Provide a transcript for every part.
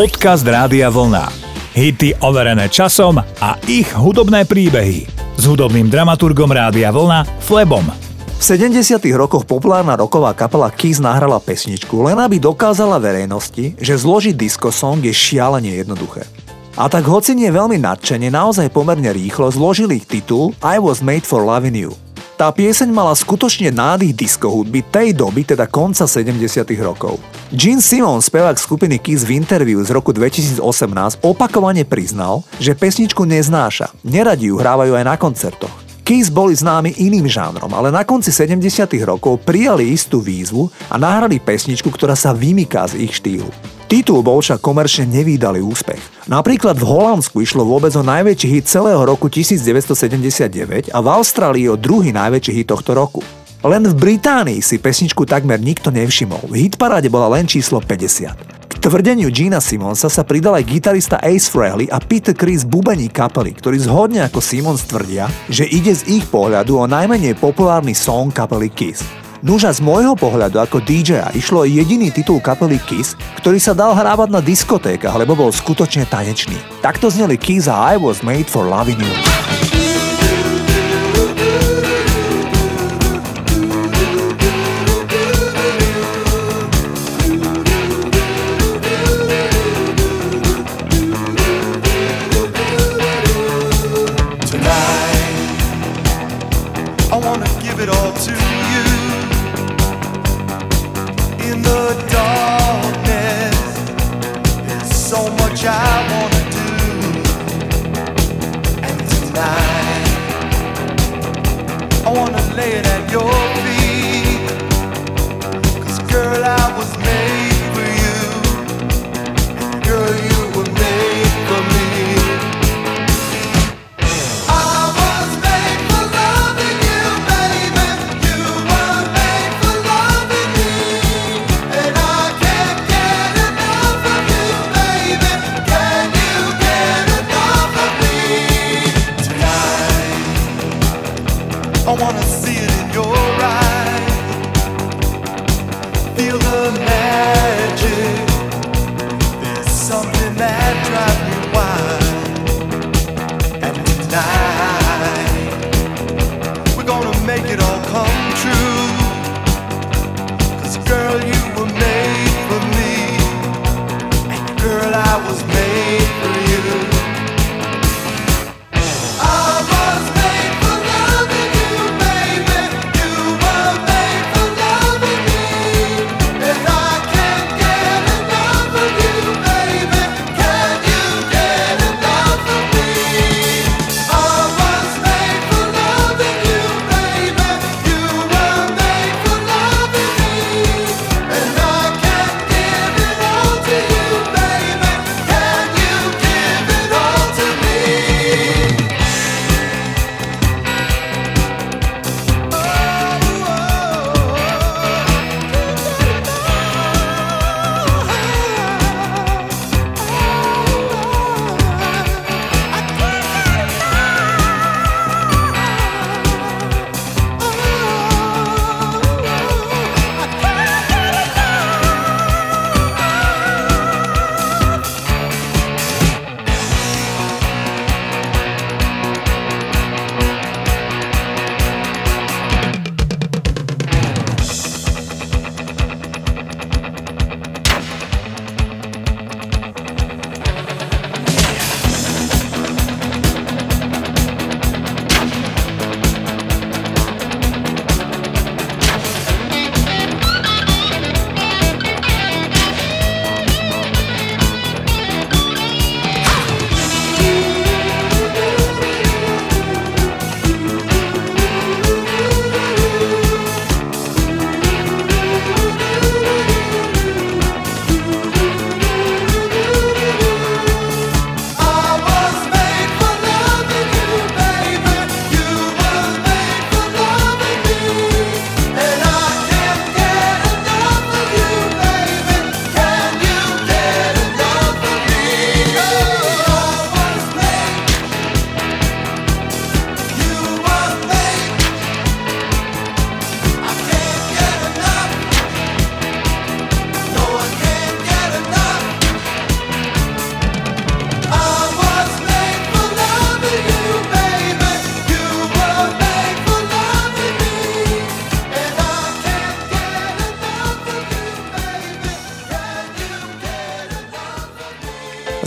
Podcast Rádia Vlna. Hity overené časom a ich hudobné príbehy. S hudobným dramaturgom Rádia Vlna Flebom. V 70. rokoch populárna roková kapela Kiss nahrala pesničku, len aby dokázala verejnosti, že zložiť disco song je šialene jednoduché. A tak hoci nie veľmi nadšene, naozaj pomerne rýchlo zložili ich titul I was made for loving you. Tá pieseň mala skutočne nádych disco hudby tej doby, teda konca 70 rokov. Gene Simmons, spevák skupiny Kiss v interviu z roku 2018 opakovane priznal, že pesničku neznáša, neradi ju hrávajú aj na koncertoch. Kiss boli známi iným žánrom, ale na konci 70 rokov prijali istú výzvu a nahrali pesničku, ktorá sa vymyká z ich štýlu. Titul bol však komerčne nevýdalý úspech. Napríklad v Holandsku išlo vôbec o najväčší hit celého roku 1979 a v Austrálii o druhý najväčší hit tohto roku. Len v Británii si pesničku takmer nikto nevšimol. V hitparáde bola len číslo 50. K tvrdeniu Gina Simonsa sa pridal aj gitarista Ace Frehley a Peter Chris bubení kapely, ktorí zhodne ako Simons tvrdia, že ide z ich pohľadu o najmenej populárny song kapely Kiss. Nuža z môjho pohľadu ako DJ išlo jediný titul kapely Kiss, ktorý sa dal hrávať na diskotékach, lebo bol skutočne tanečný. Takto zneli Kiss a I was made for loving you.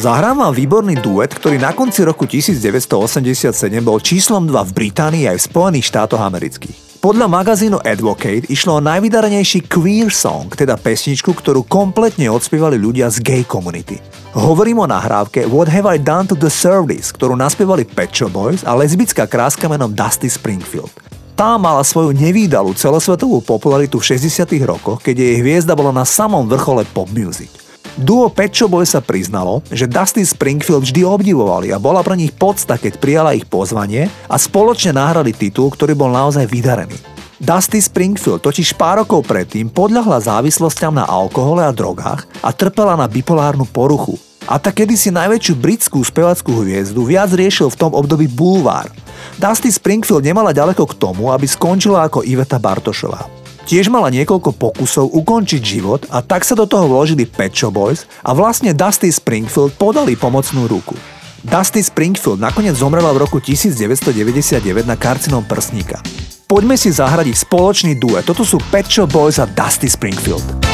Zahrám vám výborný duet, ktorý na konci roku 1987 bol číslom 2 v Británii aj v Spojených štátoch amerických. Podľa magazínu Advocate išlo o najvydarenejší queer song, teda pesničku, ktorú kompletne odspievali ľudia z gay komunity. Hovorím o nahrávke What Have I Done to Deserve This, ktorú naspievali Pet Shop Boys a lesbická kráska menom Dusty Springfield. Tá mala svoju nevýdalú celosvetovú popularitu v 60 rokoch, keď jej hviezda bola na samom vrchole pop music. Duo Pet Boys sa priznalo, že Dusty Springfield vždy obdivovali a bola pre nich podsta, keď prijala ich pozvanie a spoločne nahrali titul, ktorý bol naozaj vydarený. Dusty Springfield totiž pár rokov predtým podľahla závislostiam na alkohole a drogách a trpela na bipolárnu poruchu. A tak kedysi najväčšiu britskú spevackú hviezdu viac riešil v tom období bulvár. Dusty Springfield nemala ďaleko k tomu, aby skončila ako Iveta Bartošová. Tiež mala niekoľko pokusov ukončiť život a tak sa do toho vložili Pet Shop Boys a vlastne Dusty Springfield podali pomocnú ruku. Dusty Springfield nakoniec zomrela v roku 1999 na karcinom prsníka. Poďme si zahrať ich spoločný duet. Toto sú Pet Shop Boys a Dusty Springfield.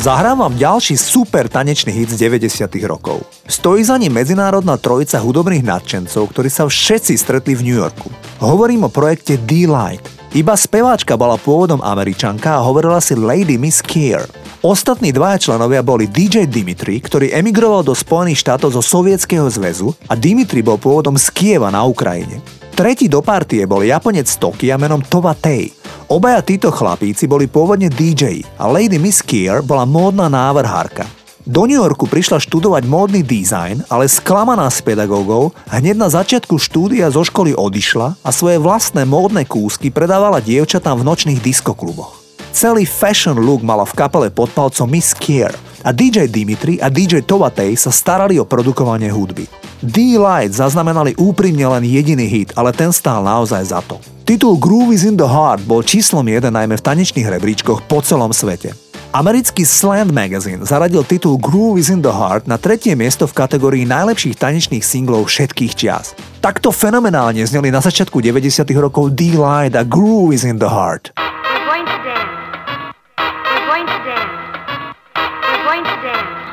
Zahrám vám ďalší super tanečný hit z 90 rokov. Stojí za ním medzinárodná trojica hudobných nadšencov, ktorí sa všetci stretli v New Yorku. Hovorím o projekte D-Light. Iba speváčka bola pôvodom američanka a hovorila si Lady Miss Kier. Ostatní dvaja členovia boli DJ Dimitri, ktorý emigroval do Spojených štátov zo Sovietskeho zväzu a Dimitri bol pôvodom z Kieva na Ukrajine. Tretí do partie bol Japonec z Tokia menom Tova Tei. Obaja títo chlapíci boli pôvodne DJ a Lady Miss Kier bola módna návrhárka. Do New Yorku prišla študovať módny dizajn, ale sklamaná z pedagógov hneď na začiatku štúdia zo školy odišla a svoje vlastné módne kúsky predávala dievčatám v nočných diskokluboch. Celý fashion look mala v kapele pod palcom Miss Kier a DJ Dimitri a DJ Tovatej sa starali o produkovanie hudby. D-Light zaznamenali úprimne len jediný hit, ale ten stál naozaj za to. Titul Groove is in the Heart bol číslom jeden najmä v tanečných rebríčkoch po celom svete. Americký Slant Magazine zaradil titul Groove is in the Heart na tretie miesto v kategórii najlepších tanečných singlov všetkých čias. Takto fenomenálne zneli na začiatku 90. rokov D-Light a Groove is in the Heart.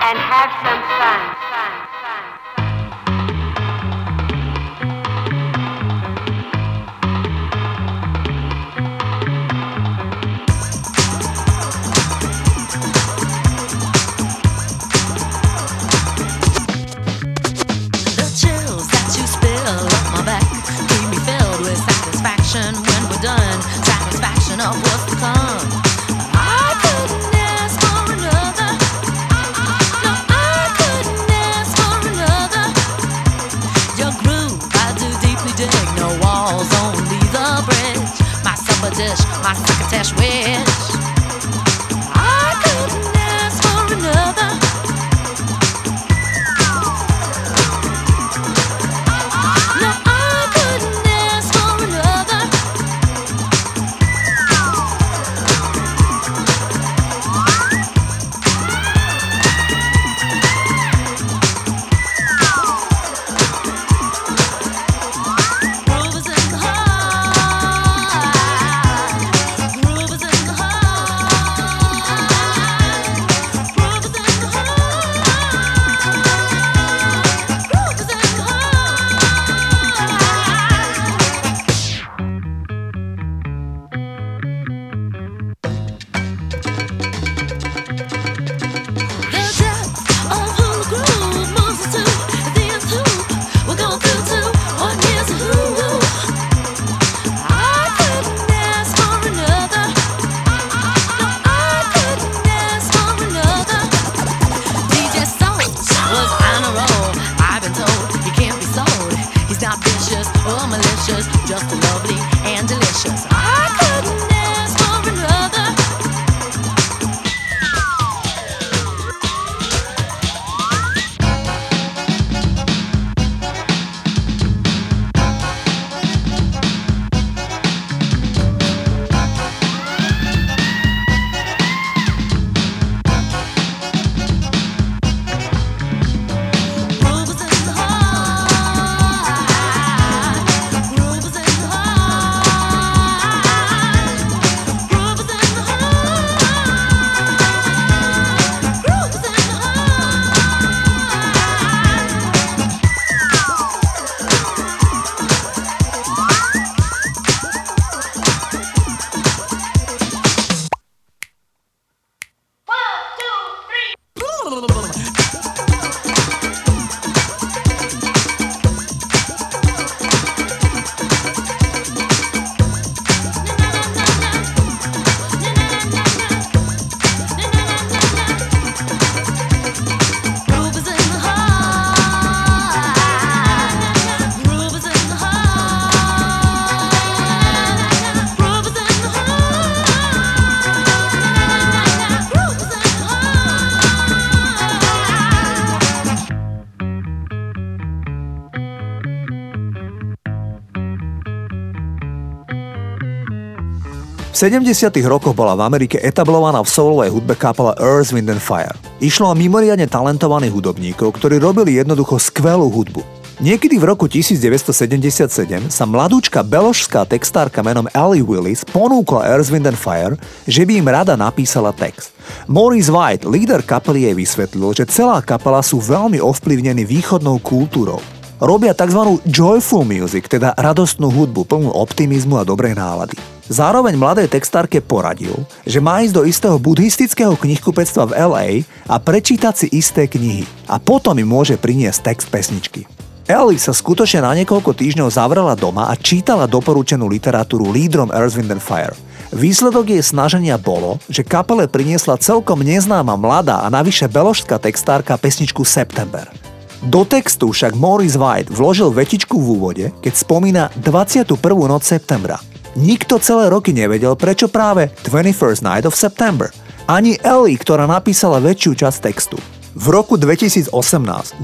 and have some fun. V 70. rokoch bola v Amerike etablovaná v solovej hudbe kapela Earth, Wind and Fire. Išlo o mimoriadne talentovaných hudobníkov, ktorí robili jednoducho skvelú hudbu. Niekedy v roku 1977 sa mladúčka beložská textárka menom Ellie Willis ponúkla Earth, Wind and Fire, že by im rada napísala text. Maurice White, líder kapely, jej vysvetlil, že celá kapela sú veľmi ovplyvnení východnou kultúrou. Robia tzv. joyful music, teda radostnú hudbu, plnú optimizmu a dobrej nálady. Zároveň mladej textárke poradil, že má ísť do istého buddhistického knihkupectva v LA a prečítať si isté knihy a potom im môže priniesť text pesničky. Ellie sa skutočne na niekoľko týždňov zavrela doma a čítala doporučenú literatúru lídrom Earth, Wind and Fire. Výsledok jej snaženia bolo, že kapele priniesla celkom neznáma mladá a navyše beložská textárka pesničku September. Do textu však Maurice White vložil vetičku v úvode, keď spomína 21. noc septembra. Nikto celé roky nevedel, prečo práve 21st Night of September. Ani Ellie, ktorá napísala väčšiu časť textu. V roku 2018,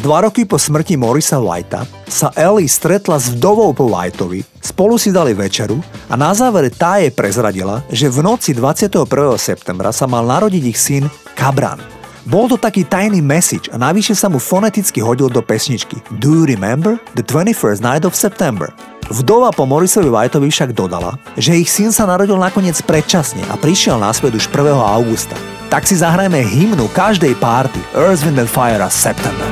dva roky po smrti Morisa Whitea, sa Ellie stretla s vdovou po Whiteovi, spolu si dali večeru a na závere tá jej prezradila, že v noci 21. septembra sa mal narodiť ich syn Kabran. Bol to taký tajný message a navyše sa mu foneticky hodil do pesničky Do you remember the 21st night of September? Vdova po Morisovi Whiteovi však dodala, že ich syn sa narodil nakoniec predčasne a prišiel na svet už 1. augusta tak si zahrajme hymnu každej párty Earth, Wind and Fire a September.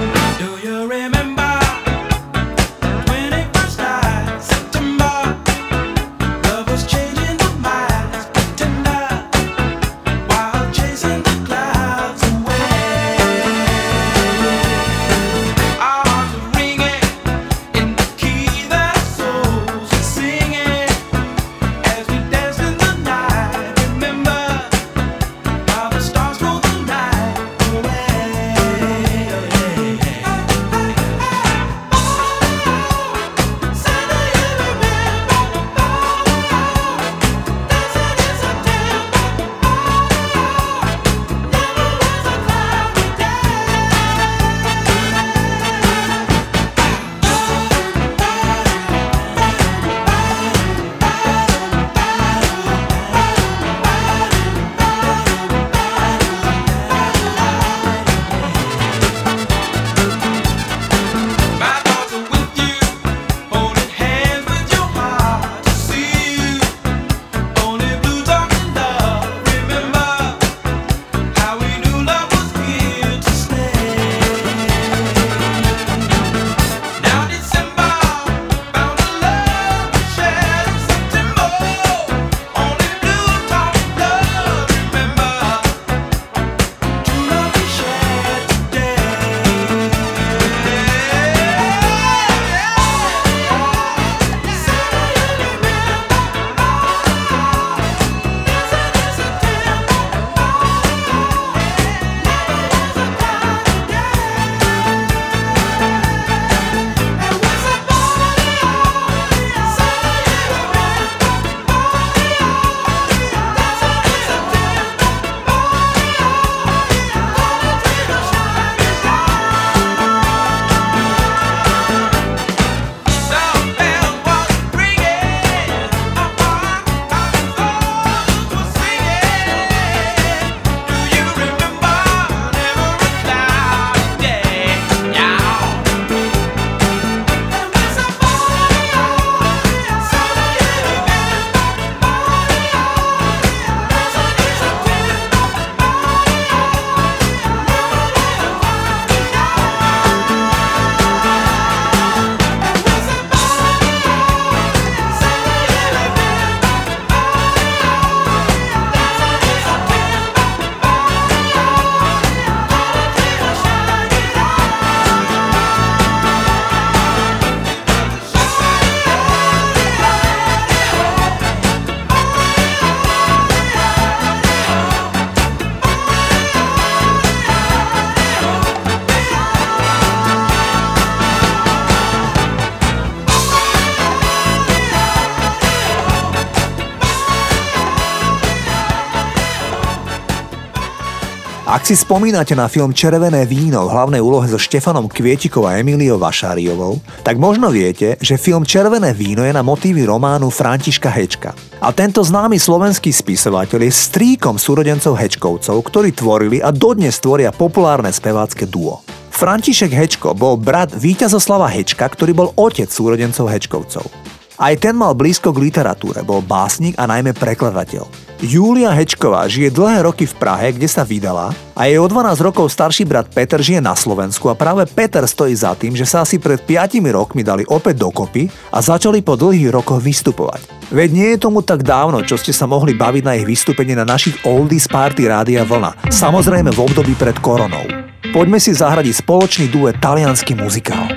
Ak si spomínate na film Červené víno v hlavnej úlohe so Štefanom Kvietikou a Emíliou Vašáriovou, tak možno viete, že film Červené víno je na motívy románu Františka Hečka. A tento známy slovenský spisovateľ je stríkom súrodencov Hečkovcov, ktorí tvorili a dodnes tvoria populárne spevácké duo. František Hečko bol brat Víťazoslava Hečka, ktorý bol otec súrodencov Hečkovcov. Aj ten mal blízko k literatúre, bol básnik a najmä prekladateľ. Júlia Hečková žije dlhé roky v Prahe, kde sa vydala a jej o 12 rokov starší brat Peter žije na Slovensku a práve Peter stojí za tým, že sa asi pred 5 rokmi dali opäť dokopy a začali po dlhých rokoch vystupovať. Veď nie je tomu tak dávno, čo ste sa mohli baviť na ich vystúpenie na našich Oldies Party Rádia Vlna, samozrejme v období pred koronou. Poďme si zahradiť spoločný duet talianský muzikál.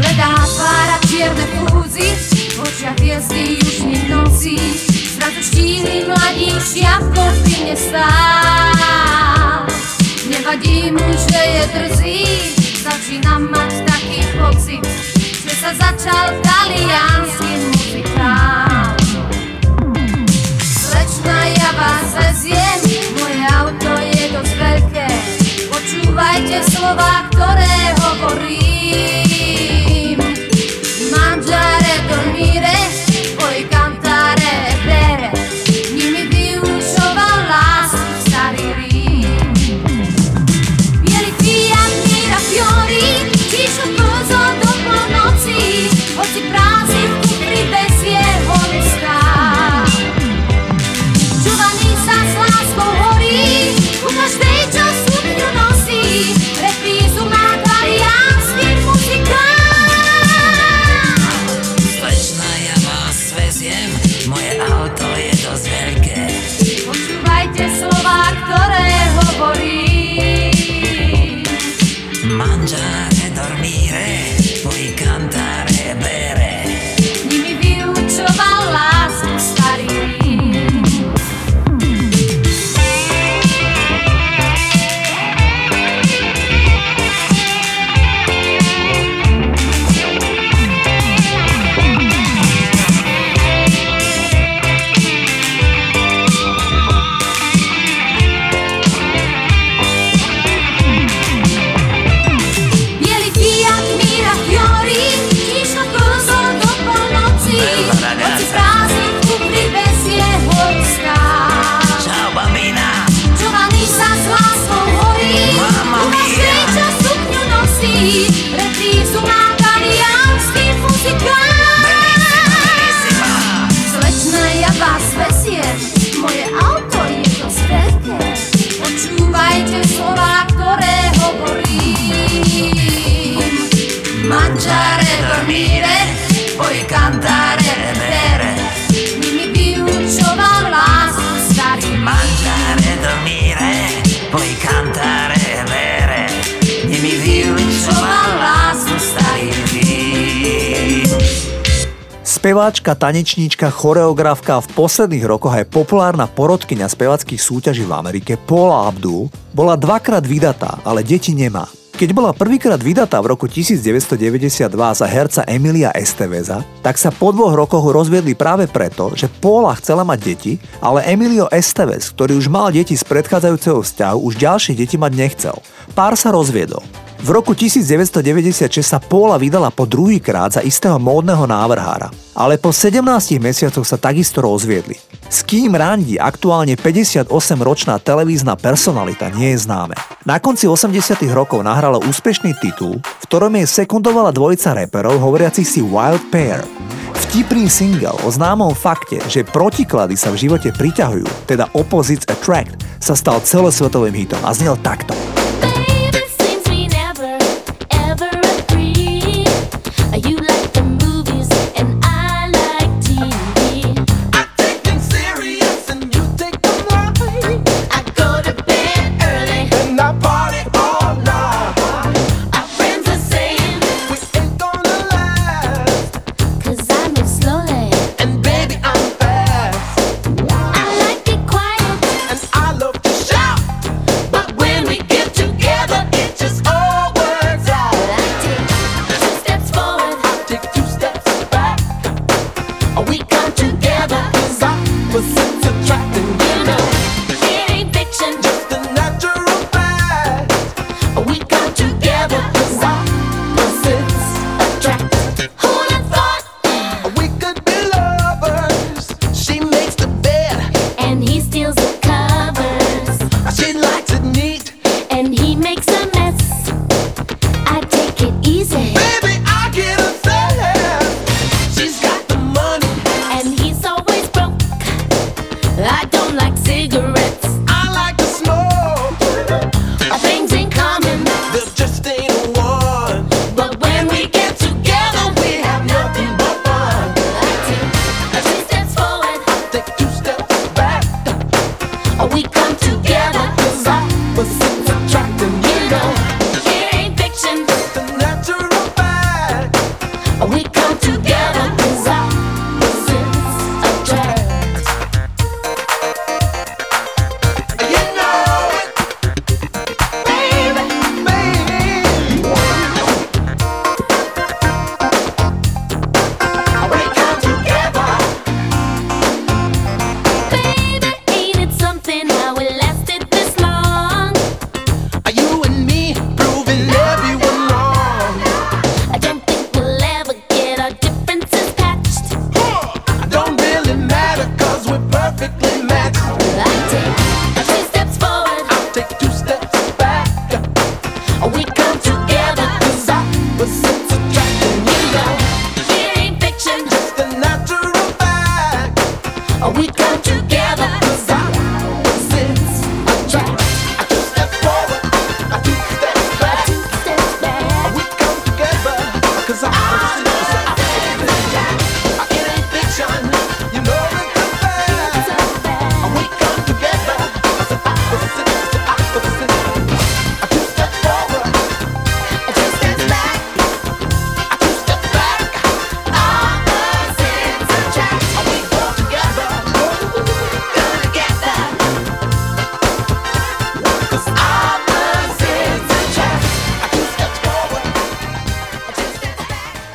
Bledá tvára čierne fúzy, očia hviezdy južných nocí, zrazu štíli mladík ako pri nestál. Nevadí mu, že je drzý, začína mať taký pocit, že sa začal taliansky muzikál. Slečna, ja vás veziem, Speváčka, tanečníčka, choreografka a v posledných rokoch aj populárna porodkyňa spevackých súťaží v Amerike Paula Abdul bola dvakrát vydatá, ale deti nemá. Keď bola prvýkrát vydatá v roku 1992 za herca Emilia Esteveza, tak sa po dvoch rokoch rozviedli práve preto, že Paula chcela mať deti, ale Emilio Estevez, ktorý už mal deti z predchádzajúceho vzťahu, už ďalšie deti mať nechcel. Pár sa rozviedol. V roku 1996 sa Paula vydala po druhýkrát za istého módneho návrhára, ale po 17 mesiacoch sa takisto rozviedli. S kým randí aktuálne 58-ročná televízna personalita nie je známe. Na konci 80 rokov nahrala úspešný titul, v ktorom jej sekundovala dvojica reperov hovoriacich si Wild Pair. Vtipný single o známom fakte, že protiklady sa v živote priťahujú, teda opposites attract, sa stal celosvetovým hitom a znel takto.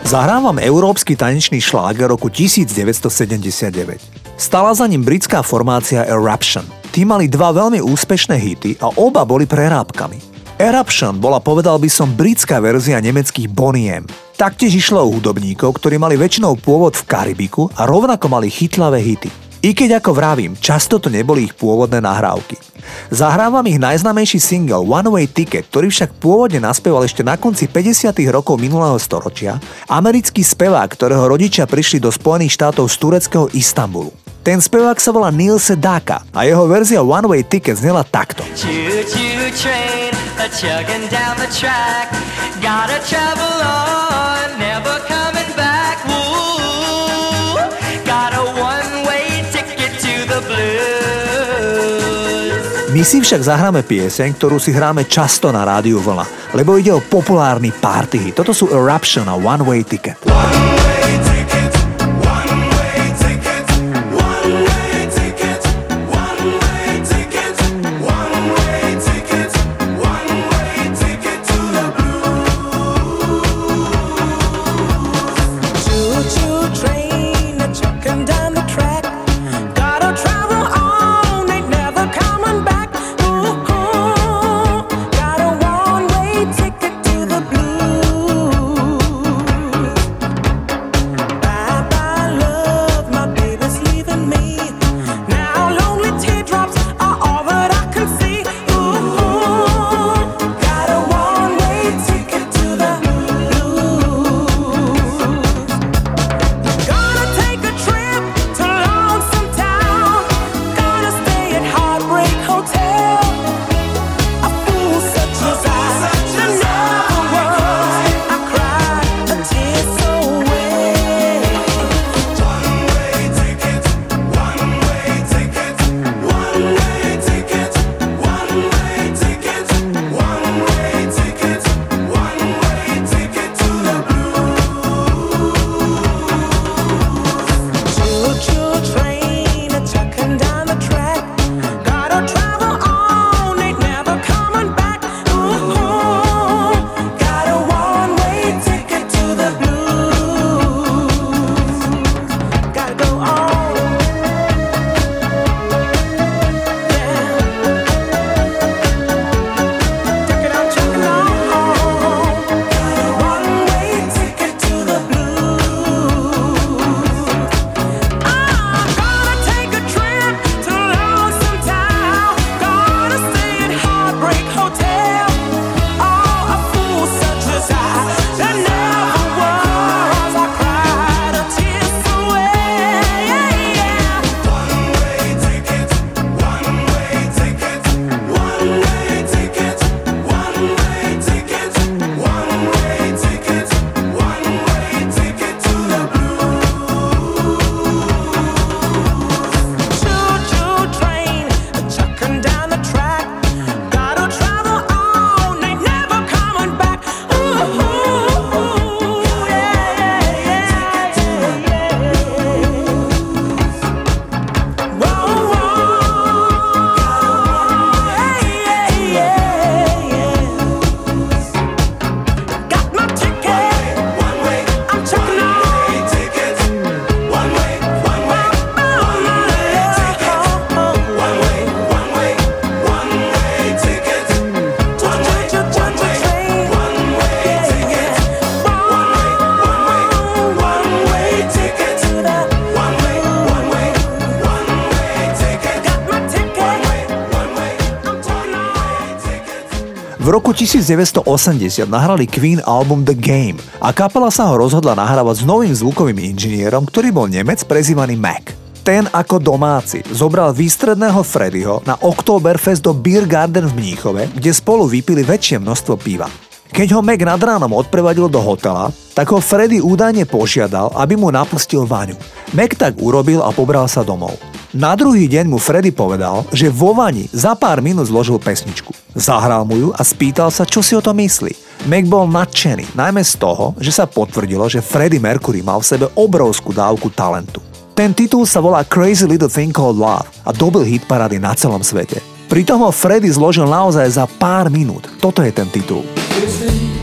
Zahrávam európsky tanečný šláger roku 1979. Stala za ním britská formácia Eruption. Tí mali dva veľmi úspešné hity a oba boli prerábkami. Eruption bola, povedal by som, britská verzia nemeckých Boniem. Taktiež išlo o hudobníkov, ktorí mali väčšinou pôvod v Karibiku a rovnako mali chytlavé hity. I keď ako vravím, často to neboli ich pôvodné nahrávky. Zahrávam ich najznámejší single One Way Ticket, ktorý však pôvodne naspieval ešte na konci 50. rokov minulého storočia, americký spevák, ktorého rodičia prišli do Spojených štátov z tureckého Istanbulu. Ten spevák sa volá Neil Sedaka a jeho verzia One Way Ticket znela takto. Choo choo train, a My si však zahráme pieseň, ktorú si hráme často na rádiu Vlna, lebo ide o populárny party hit. Toto sú Eruption a One Way Ticket. Choo-choo V roku 1980 nahrali Queen album The Game a kapela sa ho rozhodla nahrávať s novým zvukovým inžinierom, ktorý bol Nemec prezývaný Mac. ten ako domáci zobral výstredného Freddyho na Oktoberfest do Beer Garden v Mníchove, kde spolu vypili väčšie množstvo piva. Keď ho Mac nad ránom odprevadil do hotela, tak ho Freddy údajne požiadal, aby mu napustil vaňu. Mac tak urobil a pobral sa domov. Na druhý deň mu Freddy povedal, že vo vani za pár minút zložil pesničku. Zahral mu ju a spýtal sa, čo si o to myslí. Mac bol nadšený, najmä z toho, že sa potvrdilo, že Freddie Mercury mal v sebe obrovskú dávku talentu. Ten titul sa volá Crazy Little Thing Called Love a dobil hit parády na celom svete. Pritom ho Freddy zložil naozaj za pár minút. Toto je ten titul. Shakes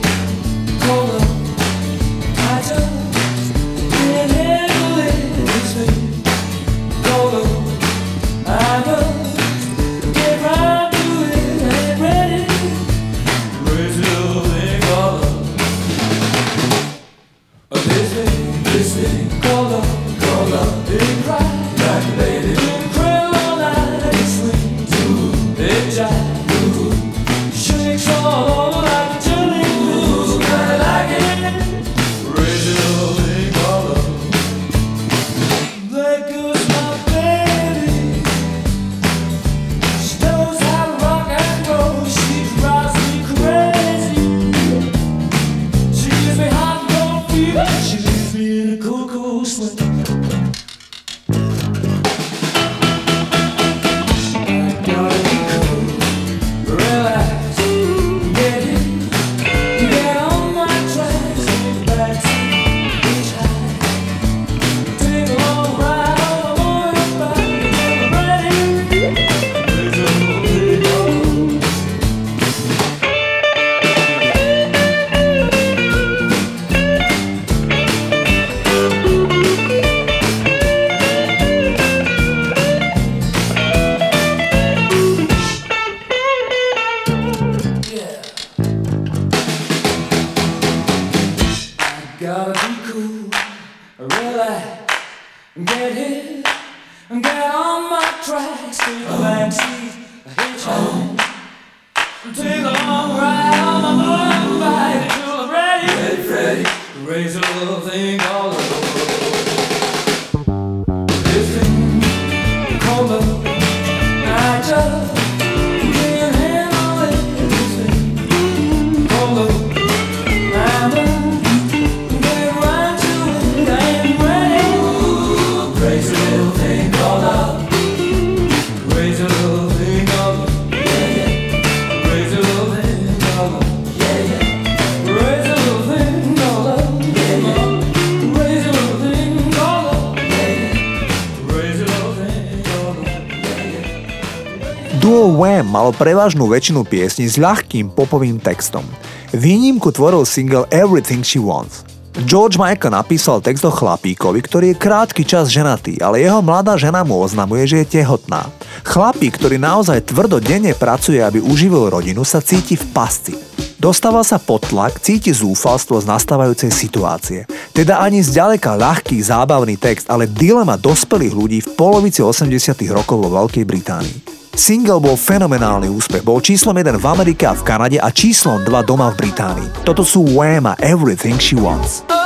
prevažnú väčšinu piesní s ľahkým popovým textom. Výnimku tvoril single Everything She Wants. George Michael napísal text o chlapíkovi, ktorý je krátky čas ženatý, ale jeho mladá žena mu oznamuje, že je tehotná. Chlapík, ktorý naozaj tvrdo denne pracuje, aby uživil rodinu, sa cíti v pasci. Dostáva sa pod tlak, cíti zúfalstvo z nastávajúcej situácie. Teda ani zďaleka ľahký, zábavný text, ale dilema dospelých ľudí v polovici 80 rokov vo Veľkej Británii. Single bol fenomenálny úspech, bol číslom 1 v Amerike a v Kanade a číslom 2 doma v Británii. Toto sú Wham a Everything She Wants. Oh,